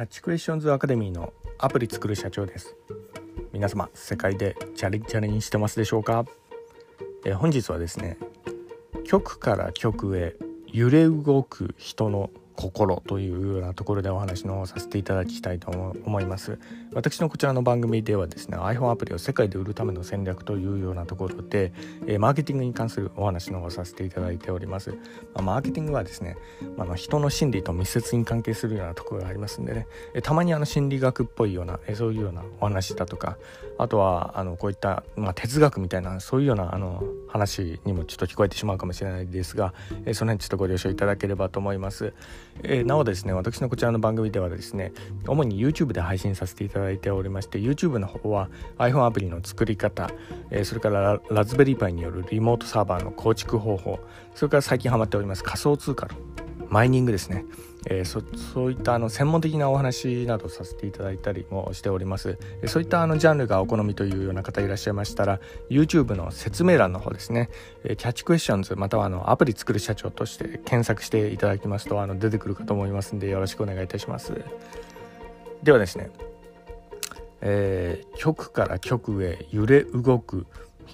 ャッチクエスチョンズアカデミーのアプリ作る社長です。皆様世界でチャリチャリにしてますでしょうか？え本日はですね局から局へ揺れ動く人の心というようなところでお話のさせていただきたいと思います。私のこちらの番組ではですね iPhone アプリを世界で売るための戦略というようなところで、えマーケティングに関するお話の方をさせていただいております、まマーケティングはですね、まあ、の人の心理と密接に関係するようなところがありますんでね、えたまにあの心理学っぽいような、えそういうようなお話だとかあとはあのこういった、まあ、哲学みたいなそういうようなあの話にもちょっと聞こえてしまうかもしれないですが、えその辺ちょっとご了承いただければと思います、えなおですね私のこちらの番組ではですね主に YouTube で配信させていただいておりまして YouTube の方は iPhone アプリの作り方、えそれからラズベリーパイによるリモートサーバーの構築方法それから最近ハマっております仮想通貨のマイニングですね、えー、そそういったあの専門的なお話などさせていただいたりもしております。そういったあのジャンルがお好みというような方いらっしゃいましたら YouTube の説明欄の方ですね、え、キャッチクエスチョンズまたはあのアプリ作る社長として検索していただきますとあの出てくるかと思いますんでよろしくお願いいたします。ではですねえー、局から局へ揺れ動く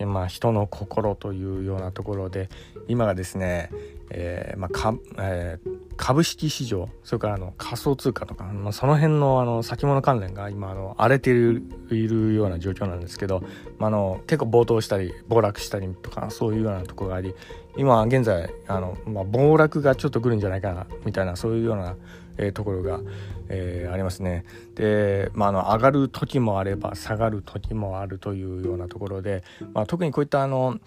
まあ、人の心というようなところで今がですね、えーまあかえー、株式市場それからあの仮想通貨とか、まあ、その辺のあの先物関連が今あの荒れているいるような状況なんですけど、まあ、あの結構暴騰したり暴落したりとかそういうようなところがあり今現在あの、まあ、暴落がちょっと来るんじゃないかなみたいなそういうような、えー、ところが、えー、ありますね。で、まあ、あの上がる時もあれば下がる時もあるというようなところで、まあ、特にこういったあの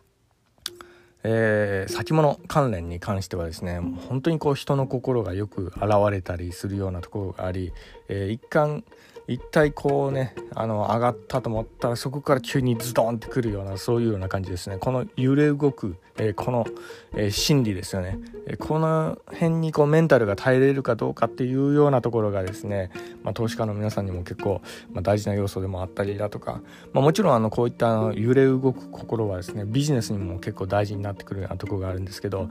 えー、先物関連に関してはですね本当にこう人の心がよく現れたりするようなところがあり、えー、一貫一体こうねあの上がったと思ったらそこから急にズドンってくるようなそういうような感じですね。この揺れ動く、えー、この、えー、心理ですよね、え、この辺にこうメンタルが耐えれるかどうかっていうようなところがですね、まあ、投資家の皆さんにも結構、まあ、大事な要素でもあったりだとか、まあ、もちろんあのこういったあの揺れ動く心はですねビジネスにも結構大事になってくるようなところがあるんですけど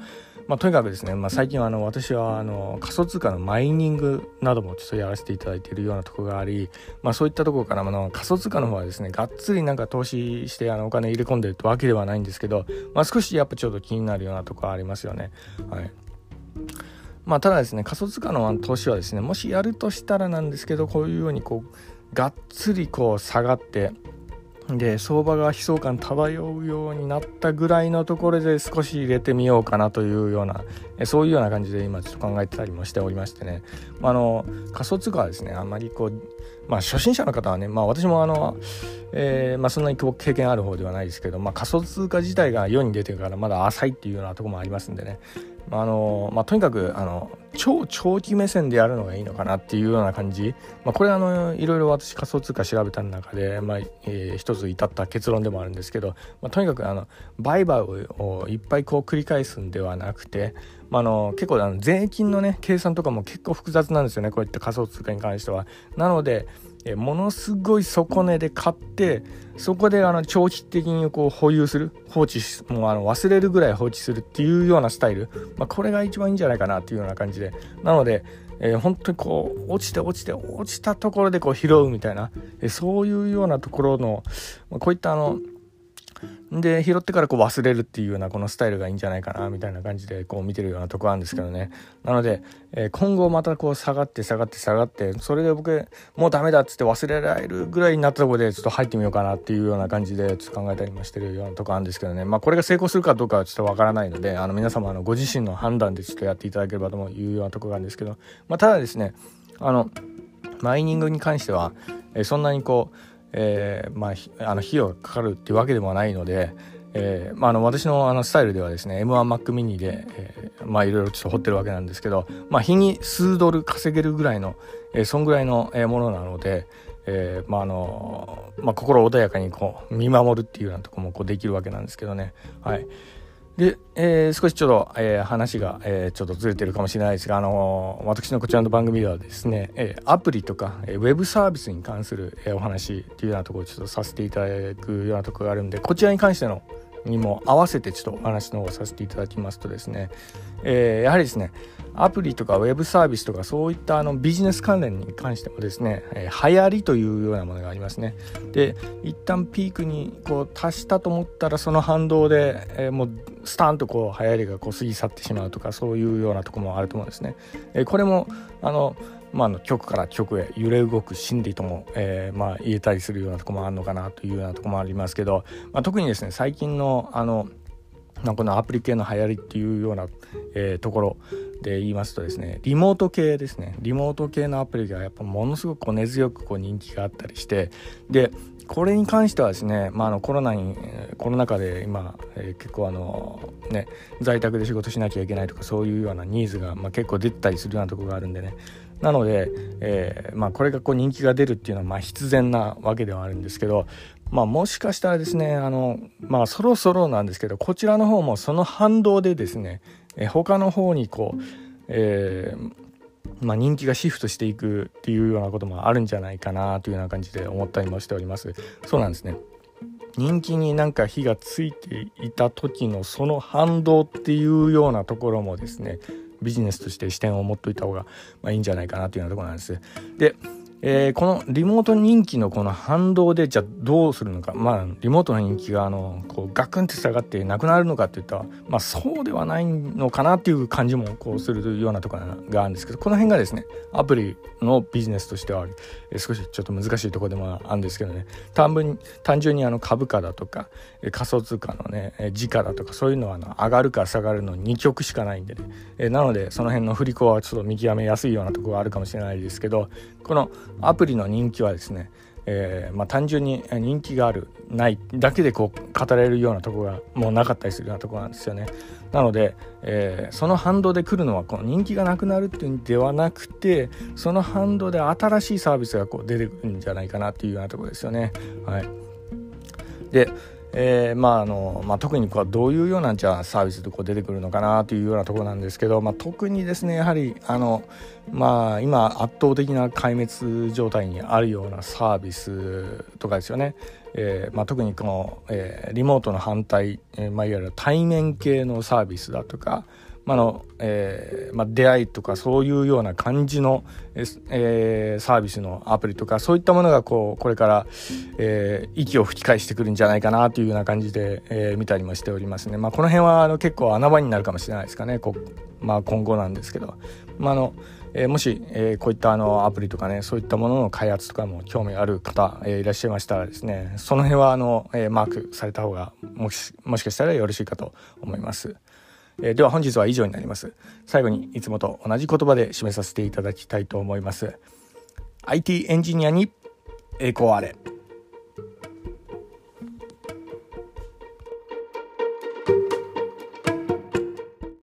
まあ、とにかくですね、まあ、最近はあの私はあの仮想通貨のマイニングなどもちょっとやらせていただいているようなところがあり、まあ、そういったところからあの仮想通貨の方はですねがっつりなんか投資してあのお金入れ込んでるわけではないんですけど、まあ、少しやっぱちょっと気になるようなところありますよね。はいまあ、ただですね仮想通貨の投資はですねもしやるとしたらなんですけどこういうようにこうがっつりこう下がってで相場が悲壮感漂うようになったぐらいのところで少し入れてみようかなというようなそういうような感じで今ちょっと考えてたりもしておりましてね、まあ、あの仮想通貨はですねあんまりこうまあ初心者の方はね、まあ、私もあの、えーまあ、そんなに経験ある方ではないですけど、まあ、仮想通貨自体が世に出てからまだ浅いっていうようなとこもありますんでね。あのまあ、とにかくあの超長期目線でやるのがいいのかなっていうような感じ、まあ、これあのいろいろ私仮想通貨調べた中で、まあえー、一つ至った結論でもあるんですけど、まあ、とにかくあの売買をいっぱいこう繰り返すんではなくて、まあ、の結構あの税金のね計算とかも結構複雑なんですよね。こういった仮想通貨に関しては。なのでえものすごい底値で買ってそこであの長期的にこう保有する放置もうあの忘れるぐらい放置するっていうようなスタイル、まあ、これが一番いいんじゃないかなっていうような感じで。なので、えー、本当にこう落ちて落ちて落ちたところでこう拾うみたいな、え、そういうようなところの、まあ、こういったあので拾ってからこう忘れるっていうようなこのスタイルがいいんじゃないかなみたいな感じでこう見てるようなとこあるんですけどね。なので、えー、今後またこう下がって下がって下がってそれで僕もうダメだっつって忘れられるぐらいになったとこでちょっと入ってみようかなっていうような感じでちょっと考えたりもしてるようなとこあるんですけどね。まあこれが成功するかどうかはちょっとわからないのであの皆様のご自身の判断でちょっとやっていただければというようなとこがあるんですけど、まあ、ただですねあのマイニングに関しては、え、そんなにこうえー、まあ、あの費用がかかるっていうわけでもないので、えーまあ、あの私のあのスタイルではですね M1Mac mini で、えー、まあいろいろちょっと掘ってるわけなんですけど、まあ、日に数ドル稼げるぐらいの、えー、そんぐらいのものなので、えーまああのまあ、心穏やかにこう見守るっていうようなとこもこうできるわけなんですけどね。はいで、えー、少しちょっと、えー、話が、えー、ちょっとずれてるかもしれないですが、あの、私のこちらの番組ではですね、え、アプリとか、えー、ウェブサービスに関する、え、お話っていうようなところをちょっとさせていただくようなところがあるんで、こちらに関してのにも合わせてちょっとお話の方をさせていただきますとですね、えー、やはりですねアプリとかウェブサービスとかそういったあのビジネス関連に関してもですね、えー、流行りというようなものがありますね。で一旦ピークにこう達したと思ったらその反動で、えー、もうスタンとこう流行りがこう過ぎ去ってしまうとかそういうようなとこもあると思うんですね、えー、これもあのまあ、あの極から極へ揺れ動く心理とも、えー、まあ、言えたりするようなとこもあるのかなというようなとこもありますけど、まあ、特にですね最近のあのまあ、このアプリ系の流行りっていうような、えー、ところで言いますとですねリモート系ですね。リモート系のアプリがやっぱものすごくこう根強くこう人気があったりしてでこれに関してはですね、まあ、あのコロナにコロナ禍で今、えー、結構あのね在宅で仕事しなきゃいけないとかそういうようなニーズが、まあ、結構出てたりするようなとこがあるんでねなので、えー、まあ、これがこう人気が出るっていうのはまあ必然なわけではあるんですけど、まあ、もしかしたらですねあの、まあ、そろそろなんですけどこちらの方もその反動でですね、えー、他の方にこう、えーまあ、人気がシフトしていくっていうようなこともあるんじゃないかなというような感じで思ったりもしております。そうなんですね。人気になんか火がついていた時のその反動っていうようなところもですねビジネスとして視点を持っといた方が、まあ、いいんじゃないかなというようなところなんです。でえー、このリモート人気のこの反動でじゃあどうするのか。まあリモートの人気があのこうガクンって下がってなくなるのかっていったらまあそうではないのかなっていう感じもこうするようなところがあるんですけどこの辺がですねアプリのビジネスとしては少しちょっと難しいところでもあるんですけどね。単純単純にあの株価だとか仮想通貨のね時価だとかそういうのはあの上がるか下がるの2極しかないんでね。なのでその辺の振り子はちょっと見極めやすいようなところがあるかもしれないですけどこのアプリの人気はですね、えー、まあ、単純に人気があるないだけでこう語れるようなとこがもうなかったりするようなとこなんですよね。なので、えー、その反動で来るのはこの人気がなくなるっていうんではなくてその反動で新しいサービスがこう出てくるんじゃないかなっていうようなとこですよね。はい。でえー、まああのまあ、特にこうどういうようなじゃあサービスでこう出てくるのかなというようなところなんですけど、まあ、特にですねやはりあの、まあ、今圧倒的な壊滅状態にあるようなサービスとかですよね、えーまあ、特にこの、えー、リモートの反対、えーまあ、いわゆる対面系のサービスだとか、まあのえーまあ、出会いとかそういうような感じの、えー、サービスのアプリとかそういったものがこうこれから、えー、息を吹き返してくるんじゃないかなというような感じで、え、見たりもしておりますね。まあ、この辺はあの結構穴場になるかもしれないですかねこまあ、今後なんですけど。まあのえ、もし、え、こういったあのアプリとかねそういったものの開発とかも興味ある方、え、いらっしゃいましたらですねその辺はあの、えマークされた方がもしもしかしたらよろしいかと思います。えー、では本日は以上になります。最後にいつもと同じ言葉で締めさせていただきたいと思います。IT エンジニアに栄光あれ。